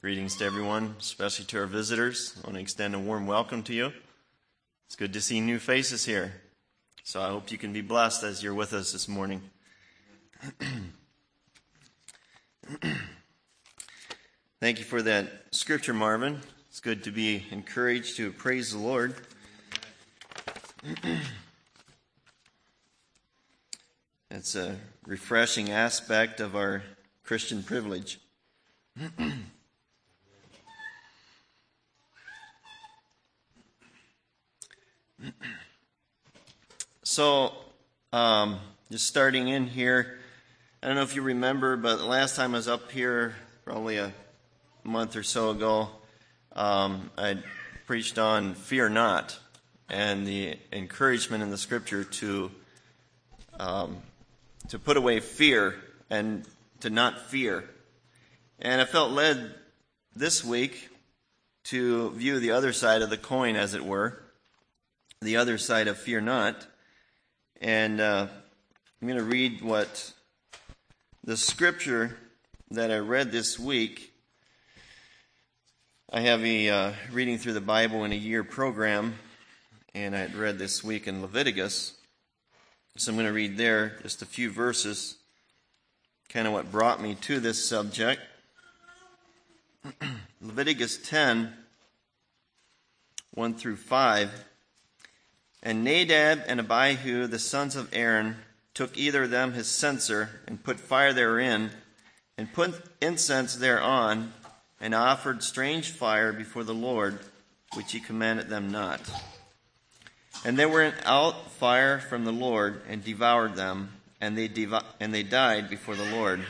Greetings to everyone, especially to our visitors. I want to extend a warm welcome to you. It's good to see new faces here. So I hope you can be blessed as you're with us this morning. Thank you for that scripture, Marvin. It's good to be encouraged to praise the Lord. It's a refreshing aspect of our Christian privilege. so, um, just starting in here, I don't know if you remember, but the last time I was up here, probably a month or so ago, um, I preached on fear not and the encouragement in the scripture to um, to put away fear and to not fear. And I felt led this week to view the other side of the coin, as it were, the other side of fear not. And uh, I'm going to read what the scripture that I read this week. I have a uh, reading through the Bible in a year program, and I read this week in Leviticus. So I'm going to read there just a few verses, kind of what brought me to this subject. Leviticus 10, 1 through 5. And Nadab and Abihu, the sons of Aaron, took either of them his censer, and put fire therein, and put incense thereon, and offered strange fire before the Lord, which he commanded them not. And there went out fire from the Lord and devoured them, and they, and they died before the Lord.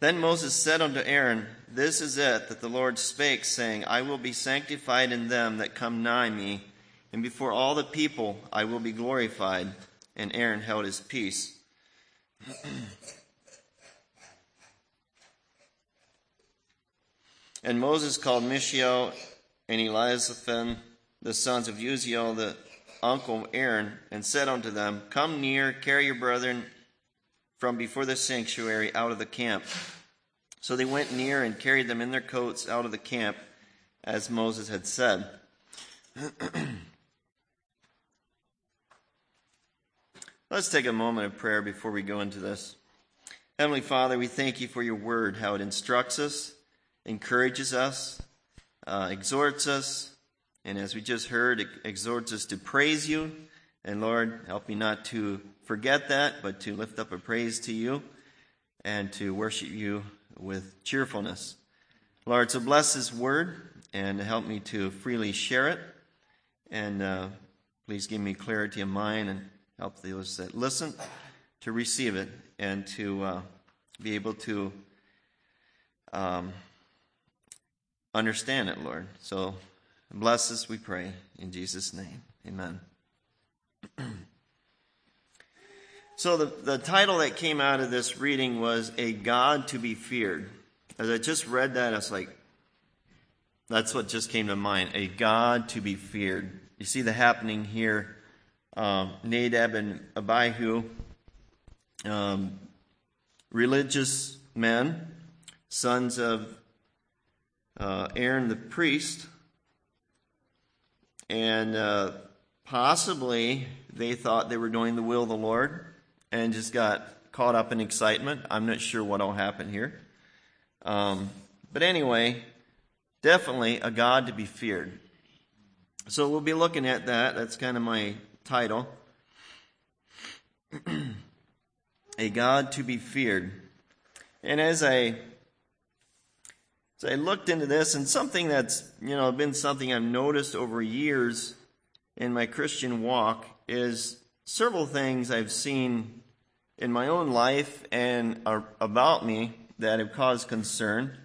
Then Moses said unto Aaron, This is it that the Lord spake, saying, I will be sanctified in them that come nigh me, and before all the people I will be glorified. And Aaron held his peace. and Moses called Mishael and Elizaphan the sons of Uzziel, the uncle of Aaron, and said unto them, Come near, carry your brethren from before the sanctuary out of the camp. So they went near and carried them in their coats out of the camp, as Moses had said. Let's take a moment of prayer before we go into this. Heavenly Father, we thank you for your word, how it instructs us, encourages us, uh, exhorts us, and as we just heard, it exhorts us to praise you. And Lord, help me not to forget that, but to lift up a praise to you and to worship you with cheerfulness. Lord, so bless this word and help me to freely share it. And uh, please give me clarity of mind and help those that listen to receive it and to uh, be able to um, understand it, Lord. So Bless us, we pray, in Jesus' name. Amen. so, the, the title that came out of this reading was A God to be Feared. As I just read that, I was like, that's what just came to mind. A God to be feared. You see the happening here. Um, Nadab and Abihu, um, religious men, sons of uh, Aaron the priest, and uh, possibly they thought they were doing the will of the Lord and just got caught up in excitement. I'm not sure what will happen here. Um, but anyway, definitely a God to be feared. So we'll be looking at that. That's kind of my title. a God to be feared. And as I so I looked into this, and something that's you know been something I've noticed over years in my Christian walk is several things I've seen in my own life and about me that have caused concern,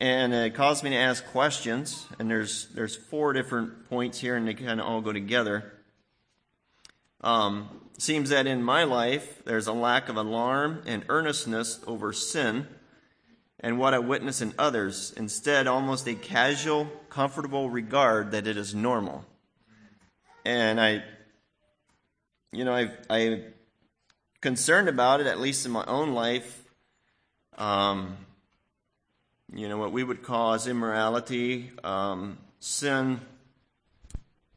and it caused me to ask questions. And there's there's four different points here, and they kind of all go together. Um, seems that in my life there's a lack of alarm and earnestness over sin and what I witness in others, instead, almost a casual, comfortable regard that it is normal. And I, you know, I, I'm concerned about it, at least in my own life. Um, you know, what we would call as immorality. Um, sin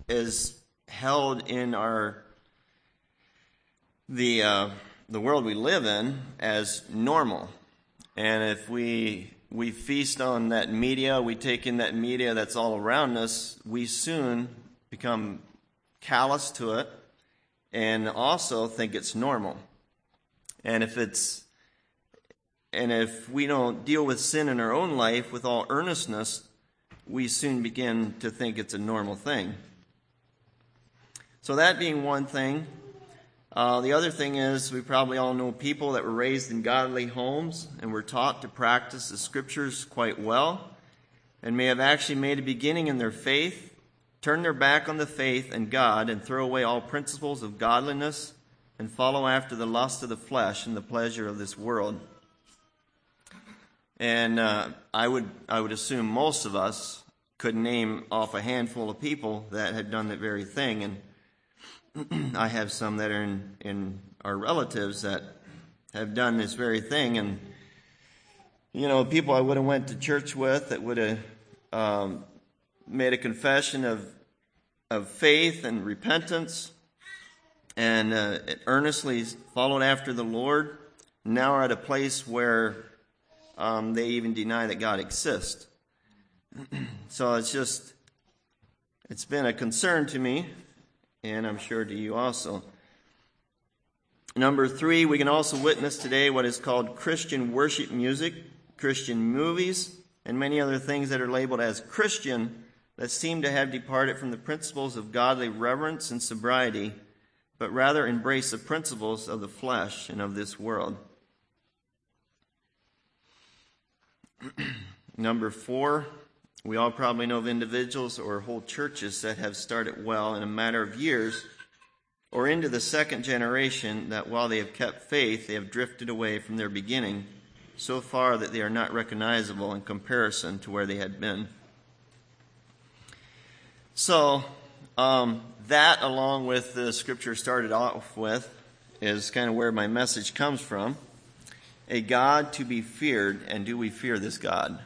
is held in our the uh, the world we live in as normal, and if we we feast on that media, we take in that media that's all around us, we soon become callous to it and also think it's normal. And if it's and if we don't deal with sin in our own life with all earnestness, we soon begin to think it's a normal thing. So that being one thing, uh, the other thing is we probably all know people that were raised in godly homes and were taught to practice the scriptures quite well and may have actually made a beginning in their faith, turn their back on the faith and God, and throw away all principles of godliness and follow after the lust of the flesh and the pleasure of this world. And uh, I would I would assume most of us could name off a handful of people that had done that very thing and I have some that are in, in our relatives that have done this very thing, and you know, people I would have went to church with that would have um, made a confession of of faith and repentance, and uh, earnestly followed after the Lord. Now are at a place where um, they even deny that God exists. so it's just it's been a concern to me and I'm sure to you also. Number three, we can also witness today what is called Christian worship music, Christian movies, and many other things that are labeled as Christian that seem to have departed from the principles of godly reverence and sobriety, but rather embrace the principles of the flesh and of this world. Number four, we all probably know of individuals or whole churches that have started well in a matter of years or into the second generation that while they have kept faith, they have drifted away from their beginning so far that they are not recognizable in comparison to where they had been. So, um, that, along with the scripture started off with, is kind of where my message comes from. A God to be feared, and do we fear this God?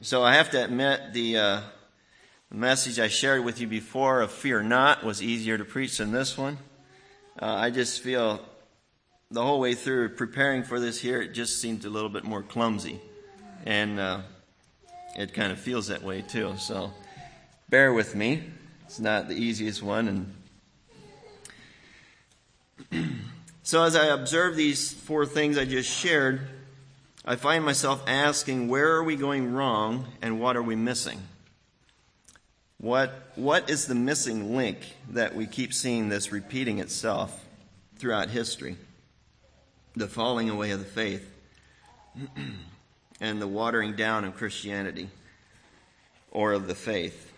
So I have to admit the uh, message I shared with you before of fear not was easier to preach than this one. Uh, I just feel the whole way through preparing for this here, it just seemed a little bit more clumsy. And uh, it kind of feels that way too. So bear with me. It's not the easiest one. And so as I observe these four things I just shared, I find myself asking, where are we going wrong and what are we missing? What, what is the missing link that we keep seeing this repeating itself throughout history? The falling away of the faith and the watering down of Christianity or of the faith.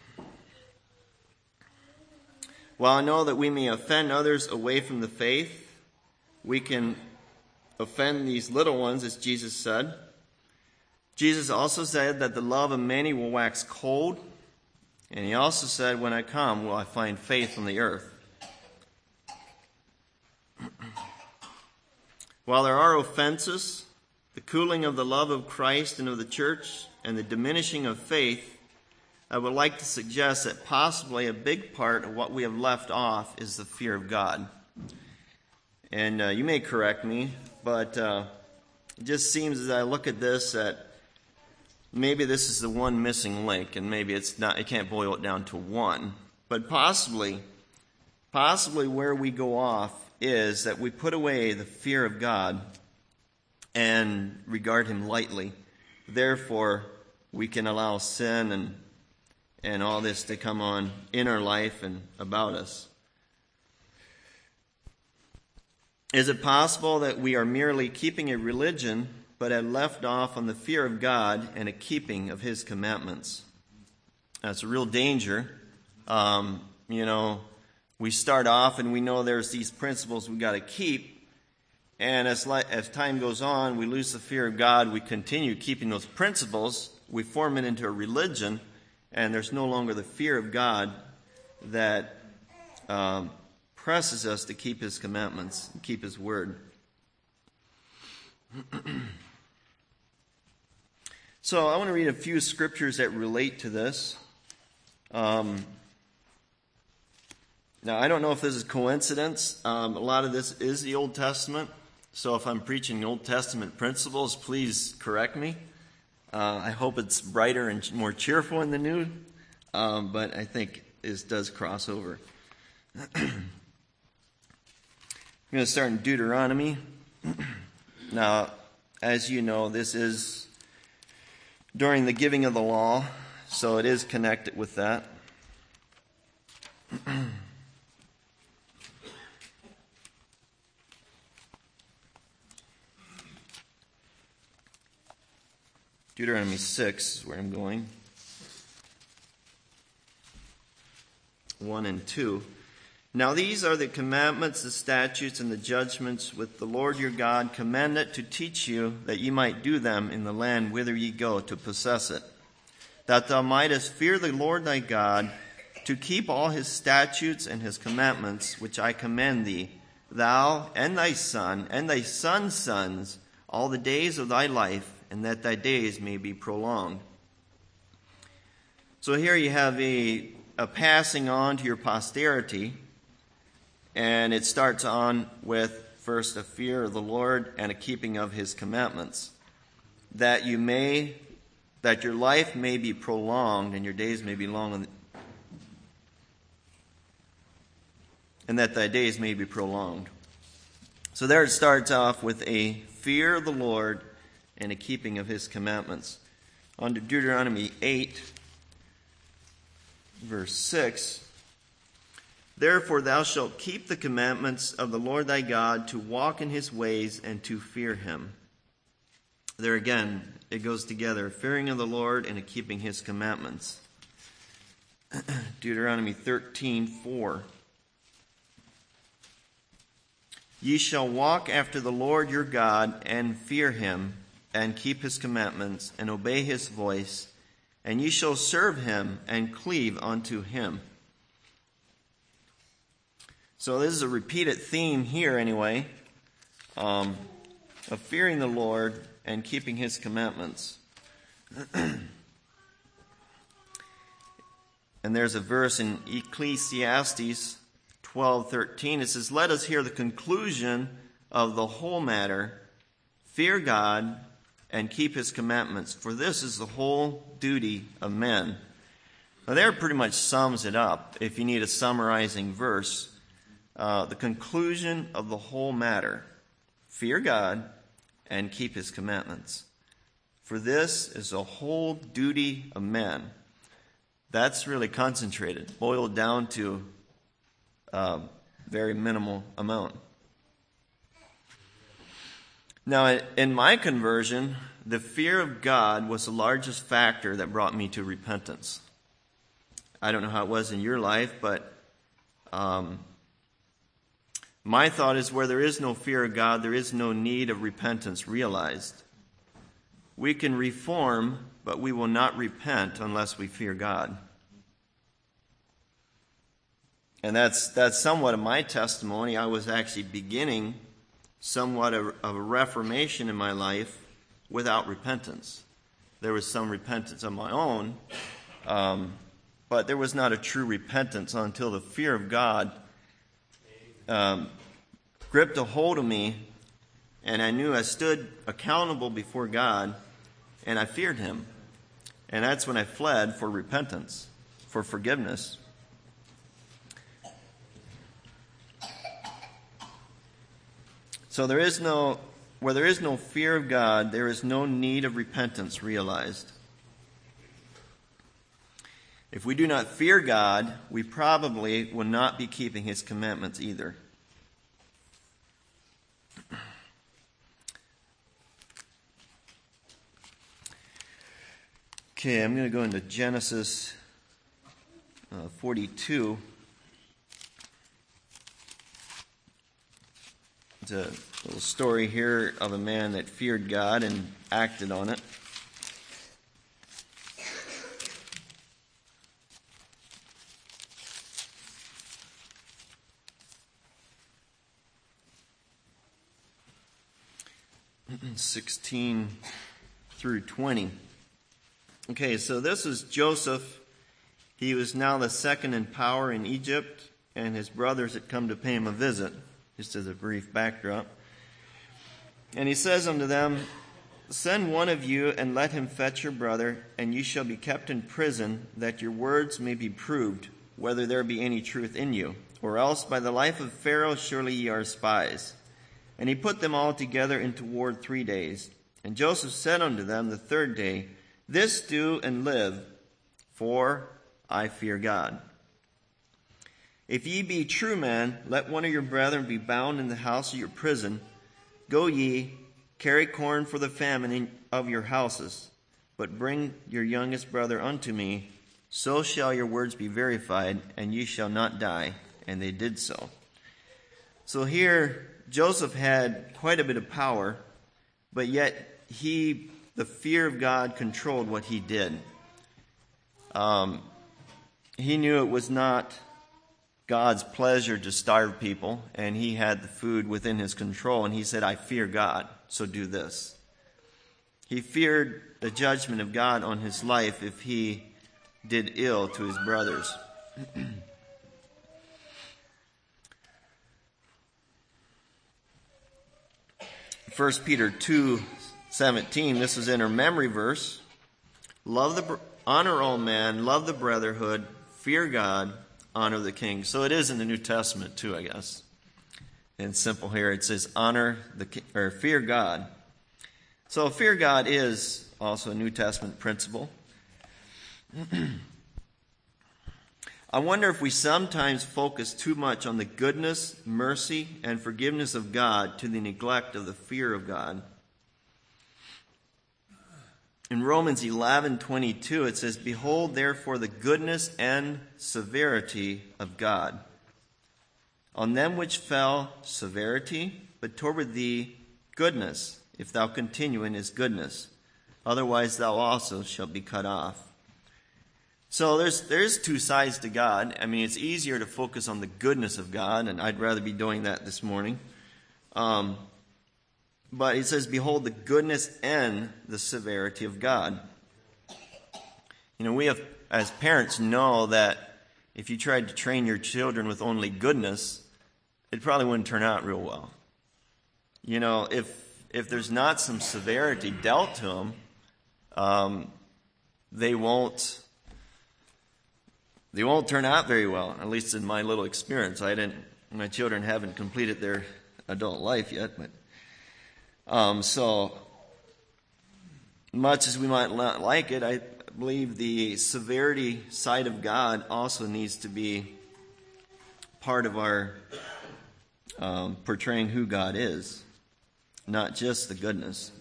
While I know that we may offend others away from the faith, we can offend these little ones, as Jesus said. Jesus also said that the love of many will wax cold. And he also said, When I come, will I find faith on the earth? While there are offenses, the cooling of the love of Christ and of the church, and the diminishing of faith, I would like to suggest that possibly a big part of what we have left off is the fear of God. And uh, you may correct me, but uh, it just seems as I look at this that maybe this is the one missing link, and maybe it's not. I can't boil it down to one, but possibly, possibly where we go off is that we put away the fear of God and regard Him lightly. Therefore, we can allow sin and and all this to come on in our life and about us. Is it possible that we are merely keeping a religion but have left off on the fear of God and a keeping of His commandments? That's a real danger. Um, you know, we start off and we know there's these principles we've got to keep, and as, as time goes on, we lose the fear of God. We continue keeping those principles. We form it into a religion, and there's no longer the fear of God that um, presses us to keep his commandments, and keep his word. So I want to read a few scriptures that relate to this. Um, now, I don't know if this is coincidence. Um, a lot of this is the Old Testament. So if I'm preaching Old Testament principles, please correct me. Uh, I hope it's brighter and more cheerful in the New, um, but I think this does cross over. I'm going to start in Deuteronomy. now, as you know, this is during the giving of the law, so it is connected with that. Deuteronomy 6 is where I'm going. 1 and 2. Now these are the commandments, the statutes, and the judgments which the Lord your God commanded to teach you, that ye might do them in the land whither ye go to possess it. That thou mightest fear the Lord thy God, to keep all his statutes and his commandments, which I command thee, thou and thy son and thy son's sons, all the days of thy life and that thy days may be prolonged. So here you have a, a passing on to your posterity, and it starts on with first a fear of the Lord and a keeping of his commandments, that you may, that your life may be prolonged and your days may be long, and that thy days may be prolonged. So there it starts off with a fear of the Lord and a keeping of his commandments. On to Deuteronomy 8, verse 6. Therefore, thou shalt keep the commandments of the Lord thy God to walk in his ways and to fear him. There again, it goes together fearing of the Lord and keeping his commandments. Deuteronomy 13, 4. Ye shall walk after the Lord your God and fear him and keep his commandments and obey his voice, and ye shall serve him and cleave unto him. So this is a repeated theme here, anyway, um, of fearing the Lord and keeping his commandments. and there's a verse in Ecclesiastes 12:13 it says let us hear the conclusion of the whole matter fear God and keep his commandments, for this is the whole duty of men. Now, there pretty much sums it up if you need a summarizing verse. Uh, the conclusion of the whole matter fear God and keep his commandments. For this is the whole duty of men. That's really concentrated, boiled down to a uh, very minimal amount. Now, in my conversion, the fear of God was the largest factor that brought me to repentance. I don't know how it was in your life, but um, my thought is where there is no fear of God, there is no need of repentance realized. We can reform, but we will not repent unless we fear God. And that's, that's somewhat of my testimony. I was actually beginning somewhat of a reformation in my life without repentance. There was some repentance of my own, um, but there was not a true repentance until the fear of God um, gripped a hold of me, and I knew I stood accountable before God, and I feared Him. And that's when I fled for repentance, for forgiveness. So there is no, where there is no fear of God, there is no need of repentance realized. If we do not fear God, we probably will not be keeping his commandments either. Okay, I'm going to go into Genesis uh, 42. It's a little story here of a man that feared God and acted on it. Sixteen through twenty. Okay, so this is Joseph. He was now the second in power in Egypt, and his brothers had come to pay him a visit, just as a brief backdrop. And he says unto them, Send one of you and let him fetch your brother, and you shall be kept in prison, that your words may be proved, whether there be any truth in you. Or else by the life of Pharaoh surely ye are spies. And he put them all together into ward three days. And Joseph said unto them the third day, This do and live, for I fear God. If ye be true men, let one of your brethren be bound in the house of your prison. Go ye, Carry corn for the famine of your houses, but bring your youngest brother unto me. So shall your words be verified, and ye shall not die. And they did so. So here, Joseph had quite a bit of power, but yet he, the fear of God, controlled what he did. Um, he knew it was not God's pleasure to starve people, and he had the food within his control, and he said, I fear God so do this. He feared the judgment of God on his life if he did ill to his brothers. First Peter 2 17, this is in our memory verse. Love the honor all men, love the brotherhood, fear God, honor the king. So it is in the New Testament too, I guess and simple here. It says honor the or fear God. So fear God is also a New Testament principle. I wonder if we sometimes focus too much on the goodness, mercy, and forgiveness of God to the neglect of the fear of God. In Romans 11:22 it says behold therefore the goodness and severity of God on them which fell, severity, but toward thee, goodness, if thou continue in his goodness. Otherwise, thou also shalt be cut off. So there's there's two sides to God. I mean, it's easier to focus on the goodness of God, and I'd rather be doing that this morning. Um, but he says, "Behold the goodness and the severity of God." You know, we have as parents know that if you tried to train your children with only goodness, it probably wouldn't turn out real well. You know, if if there's not some severity dealt to them, um, they won't they won't turn out very well. At least in my little experience, I didn't. My children haven't completed their adult life yet, but um, so much as we might not like it, I believe the severity side of God also needs to be part of our um, portraying who God is, not just the goodness.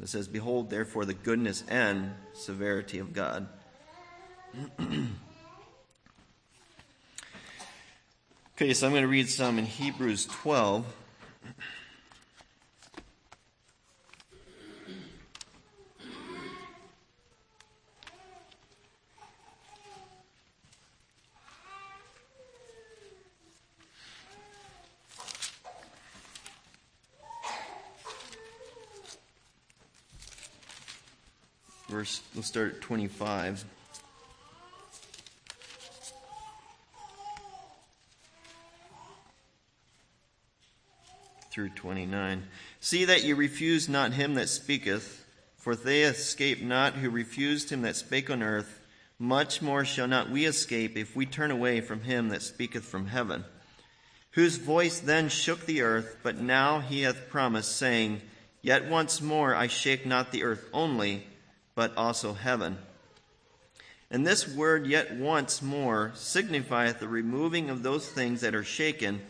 It says, Behold, therefore, the goodness and severity of God. okay, so I'm going to read some in Hebrews 12. verse, let's start at 25. Through 29. See that you refuse not him that speaketh, for they escape not who refused him that spake on earth. Much more shall not we escape if we turn away from him that speaketh from heaven, whose voice then shook the earth, but now he hath promised, saying, Yet once more I shake not the earth only, but also heaven. And this word yet once more signifieth the removing of those things that are shaken,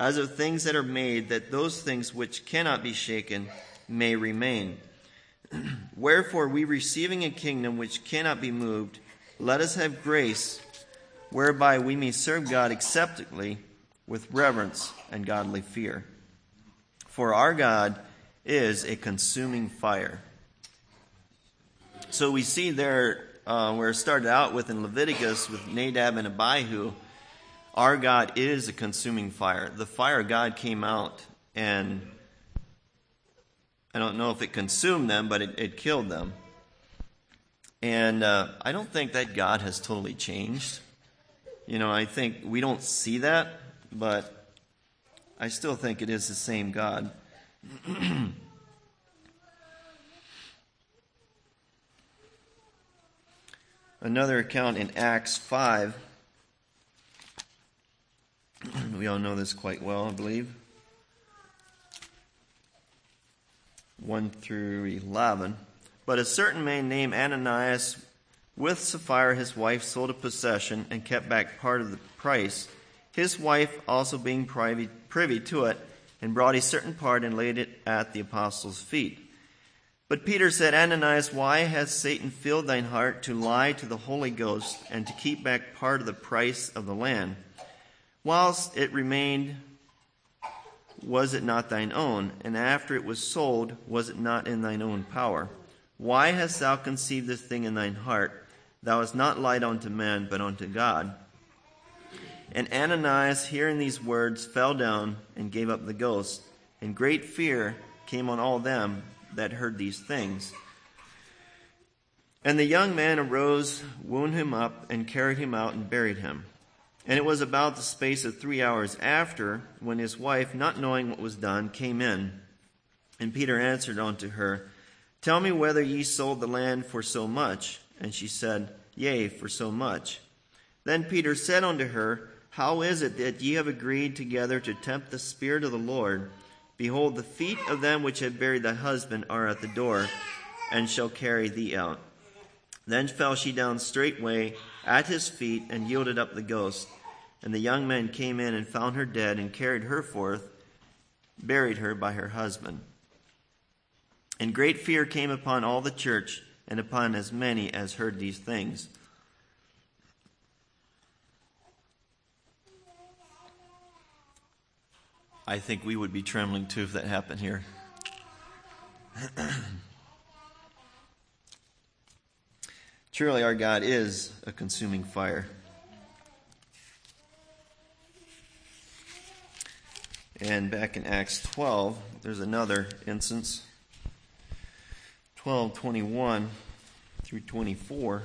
as of things that are made, that those things which cannot be shaken may remain. Wherefore, we receiving a kingdom which cannot be moved, let us have grace whereby we may serve God acceptably with reverence and godly fear. For our God is a consuming fire. So we see there uh, where it started out with in Leviticus with Nadab and Abihu, our God is a consuming fire. The fire God came out and I don't know if it consumed them, but it, it killed them. And uh, I don't think that God has totally changed. You know, I think we don't see that, but I still think it is the same God. Another account in Acts 5. we all know this quite well, I believe. 1 through 11. But a certain man named Ananias, with Sapphira his wife, sold a possession and kept back part of the price. His wife also being privy, privy to it, and brought a certain part and laid it at the apostles' feet. But Peter said, Ananias, why has Satan filled thine heart to lie to the Holy Ghost and to keep back part of the price of the land? Whilst it remained, was it not thine own? And after it was sold, was it not in thine own power? Why hast thou conceived this thing in thine heart? Thou hast not lied unto man, but unto God. And Ananias, hearing these words, fell down and gave up the ghost. And great fear came on all them that heard these things. And the young man arose, wound him up, and carried him out and buried him. And it was about the space of three hours after, when his wife, not knowing what was done, came in. And Peter answered unto her, Tell me whether ye sold the land for so much. And she said, Yea, for so much. Then Peter said unto her, How is it that ye have agreed together to tempt the Spirit of the Lord? Behold, the feet of them which have buried thy husband are at the door, and shall carry thee out. Then fell she down straightway at his feet, and yielded up the ghost. And the young men came in and found her dead, and carried her forth, buried her by her husband. And great fear came upon all the church, and upon as many as heard these things. I think we would be trembling too if that happened here. Truly, our God is a consuming fire. And back in Acts 12, there's another instance 12 21 through 24.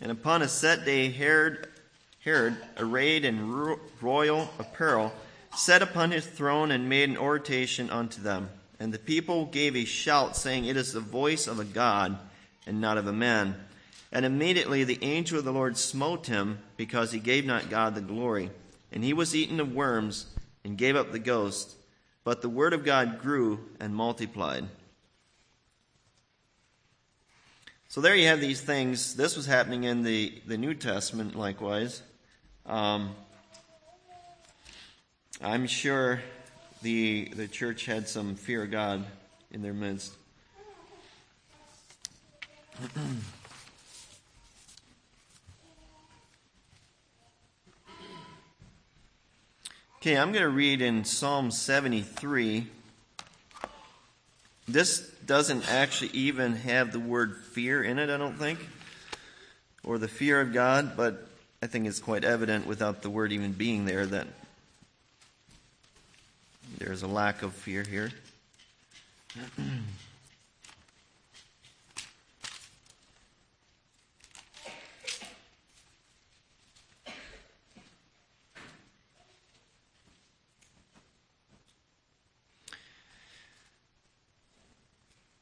And upon a set day, Herod, Herod, arrayed in royal apparel, sat upon his throne and made an oration unto them. And the people gave a shout, saying, It is the voice of a God, and not of a man. And immediately the angel of the Lord smote him, because he gave not God the glory. And he was eaten of worms, and gave up the ghost. But the word of God grew and multiplied. So there you have these things. This was happening in the, the New Testament likewise. Um, I'm sure the, the church had some fear of God in their midst. okay, I'm going to read in Psalm 73. This doesn't actually even have the word fear in it, I don't think, or the fear of God, but I think it's quite evident without the word even being there that there's a lack of fear here.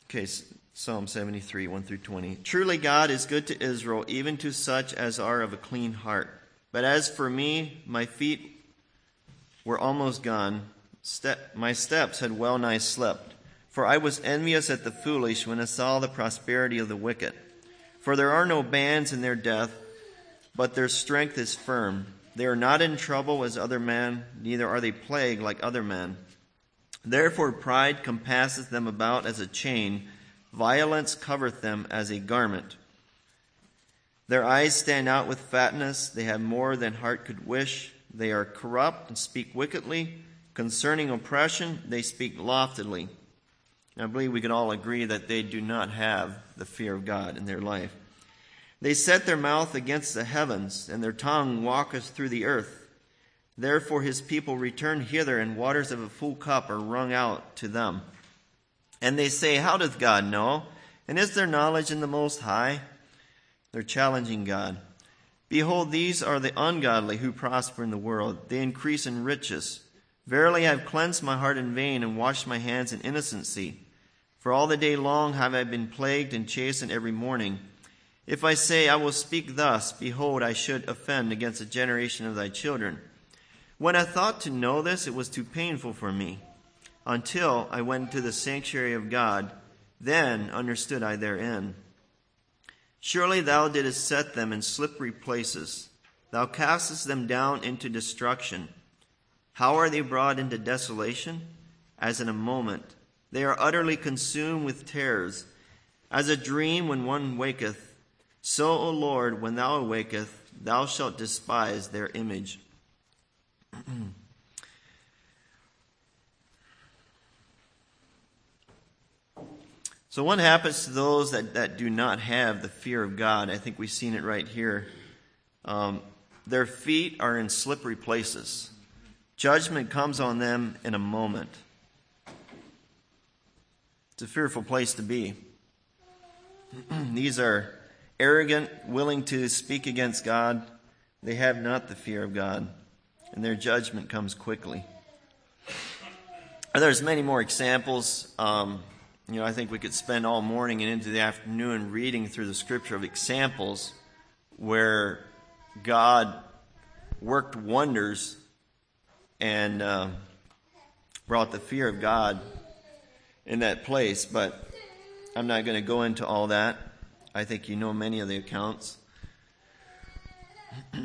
Okay, Psalm 73, 1 through 20. Truly God is good to Israel, even to such as are of a clean heart. But as for me, my feet were almost gone. Step, my steps had well nigh slept. For I was envious at the foolish when I saw the prosperity of the wicked. For there are no bands in their death, but their strength is firm. They are not in trouble as other men, neither are they plagued like other men. Therefore, pride compasses them about as a chain, violence covereth them as a garment. Their eyes stand out with fatness, they have more than heart could wish. They are corrupt and speak wickedly. Concerning oppression, they speak loftily. And I believe we can all agree that they do not have the fear of God in their life. They set their mouth against the heavens, and their tongue walketh through the earth. Therefore his people return hither, and waters of a full cup are wrung out to them. And they say, How doth God know? And is there knowledge in the Most High? They're challenging God. Behold, these are the ungodly who prosper in the world. They increase in riches. Verily, I have cleansed my heart in vain and washed my hands in innocency. For all the day long have I been plagued and chastened every morning. If I say, I will speak thus, behold, I should offend against the generation of thy children. When I thought to know this, it was too painful for me. Until I went into the sanctuary of God, then understood I therein. Surely thou didst set them in slippery places. Thou castest them down into destruction. How are they brought into desolation? As in a moment. They are utterly consumed with terrors. As a dream when one waketh, so, O Lord, when thou awakest, thou shalt despise their image. so, what happens to those that, that do not have the fear of God? I think we've seen it right here. Um, their feet are in slippery places. Judgment comes on them in a moment. It's a fearful place to be. These are arrogant, willing to speak against God. They have not the fear of God, and their judgment comes quickly. There's many more examples. Um, you know, I think we could spend all morning and into the afternoon reading through the scripture of examples where God worked wonders and uh, brought the fear of God in that place, but I'm not going to go into all that. I think you know many of the accounts.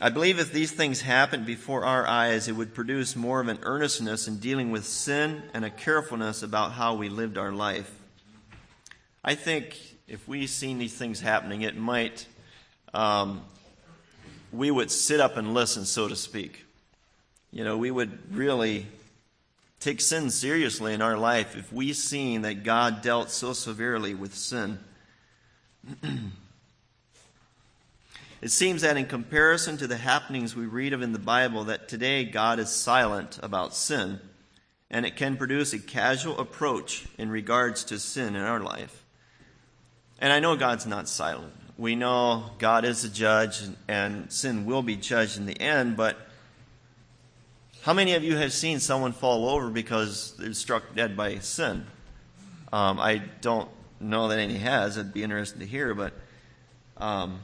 I believe if these things happened before our eyes, it would produce more of an earnestness in dealing with sin and a carefulness about how we lived our life. I think if we seen these things happening, it might um, we would sit up and listen, so to speak. You know, we would really take sin seriously in our life if we seen that God dealt so severely with sin. it seems that in comparison to the happenings we read of in the Bible, that today God is silent about sin, and it can produce a casual approach in regards to sin in our life. And I know God's not silent. We know God is a judge and sin will be judged in the end, but how many of you have seen someone fall over because they're struck dead by sin? Um, I don't know that any has. It'd be interesting to hear, but um,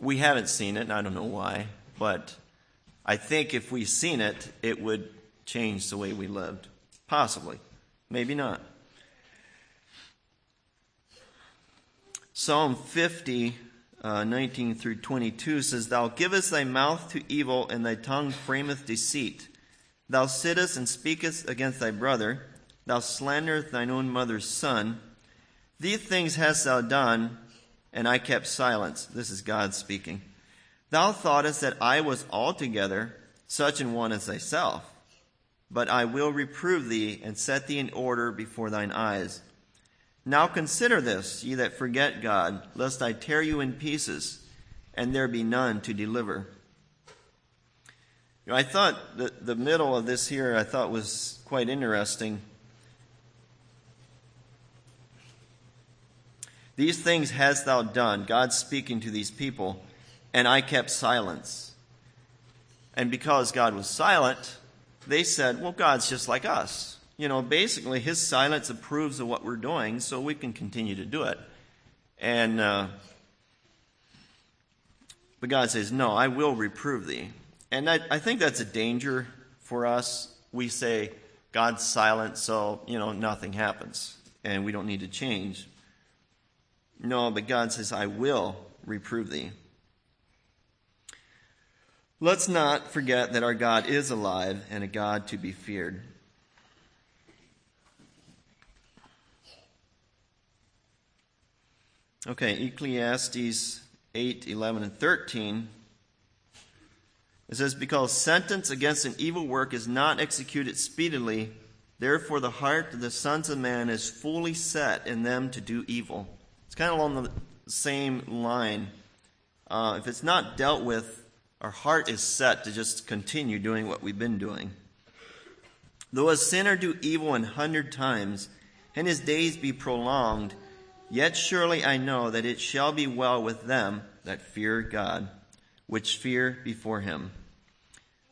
we haven't seen it, and I don't know why. But I think if we seen it, it would change the way we lived. Possibly. Maybe not. Psalm 50, uh, 19 through 22 says, Thou givest thy mouth to evil, and thy tongue frameth deceit. Thou sittest and speakest against thy brother. Thou slanderest thine own mother's son. These things hast thou done, and I kept silence. This is God speaking. Thou thoughtest that I was altogether such an one as thyself. But I will reprove thee and set thee in order before thine eyes. Now consider this, ye that forget God, lest I tear you in pieces, and there be none to deliver. You know, I thought the, the middle of this here, I thought was quite interesting. These things hast thou done, God speaking to these people, and I kept silence. And because God was silent, they said, well, God's just like us you know, basically his silence approves of what we're doing, so we can continue to do it. And, uh, but God says, no, I will reprove thee. And I, I think that's a danger for us. We say, God's silent, so, you know, nothing happens, and we don't need to change. No, but God says, I will reprove thee. Let's not forget that our God is alive and a God to be feared. Okay, Ecclesiastes 8, 11, and 13. It says, Because sentence against an evil work is not executed speedily, therefore the heart of the sons of man is fully set in them to do evil. It's kind of along the same line. Uh, if it's not dealt with, our heart is set to just continue doing what we've been doing. Though a sinner do evil an hundred times, and his days be prolonged, yet surely I know that it shall be well with them that fear God, which fear before him.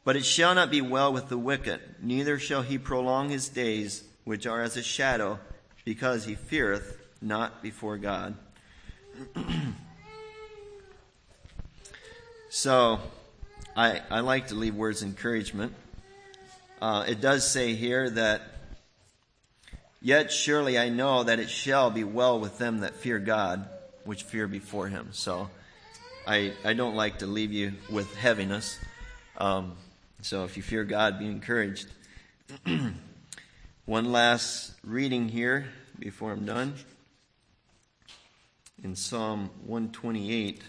But it shall not be well with the wicked, neither shall he prolong his days, which are as a shadow, because he feareth not before God. so, I, I like to leave words encouragement. Uh, it does say here that, Yet surely I know that it shall be well with them that fear God, which fear before him. So I, I don't like to leave you with heaviness. Um, so if you fear God, be encouraged. One last reading here before I'm done. In Psalm 128.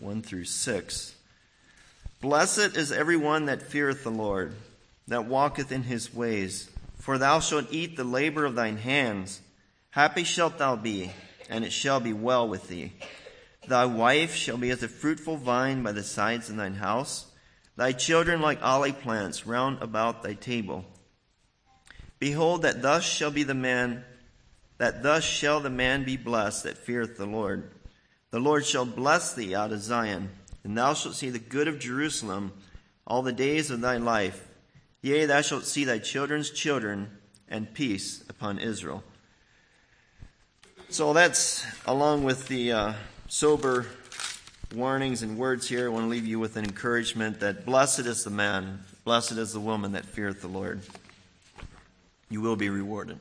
1 through 6. Blessed is every one that feareth the Lord, that walketh in his ways. For thou shalt eat the labor of thine hands. Happy shalt thou be, and it shall be well with thee. Thy wife shall be as a fruitful vine by the sides of thine house, thy children like olive plants round about thy table. Behold, that thus shall be the man, that thus shall the man be blessed that feareth the Lord. The Lord shall bless thee out of Zion, and thou shalt see the good of Jerusalem all the days of thy life. Yea, thou shalt see thy children's children, and peace upon Israel. So that's along with the uh, sober warnings and words here. I want to leave you with an encouragement that blessed is the man, blessed is the woman that feareth the Lord. You will be rewarded.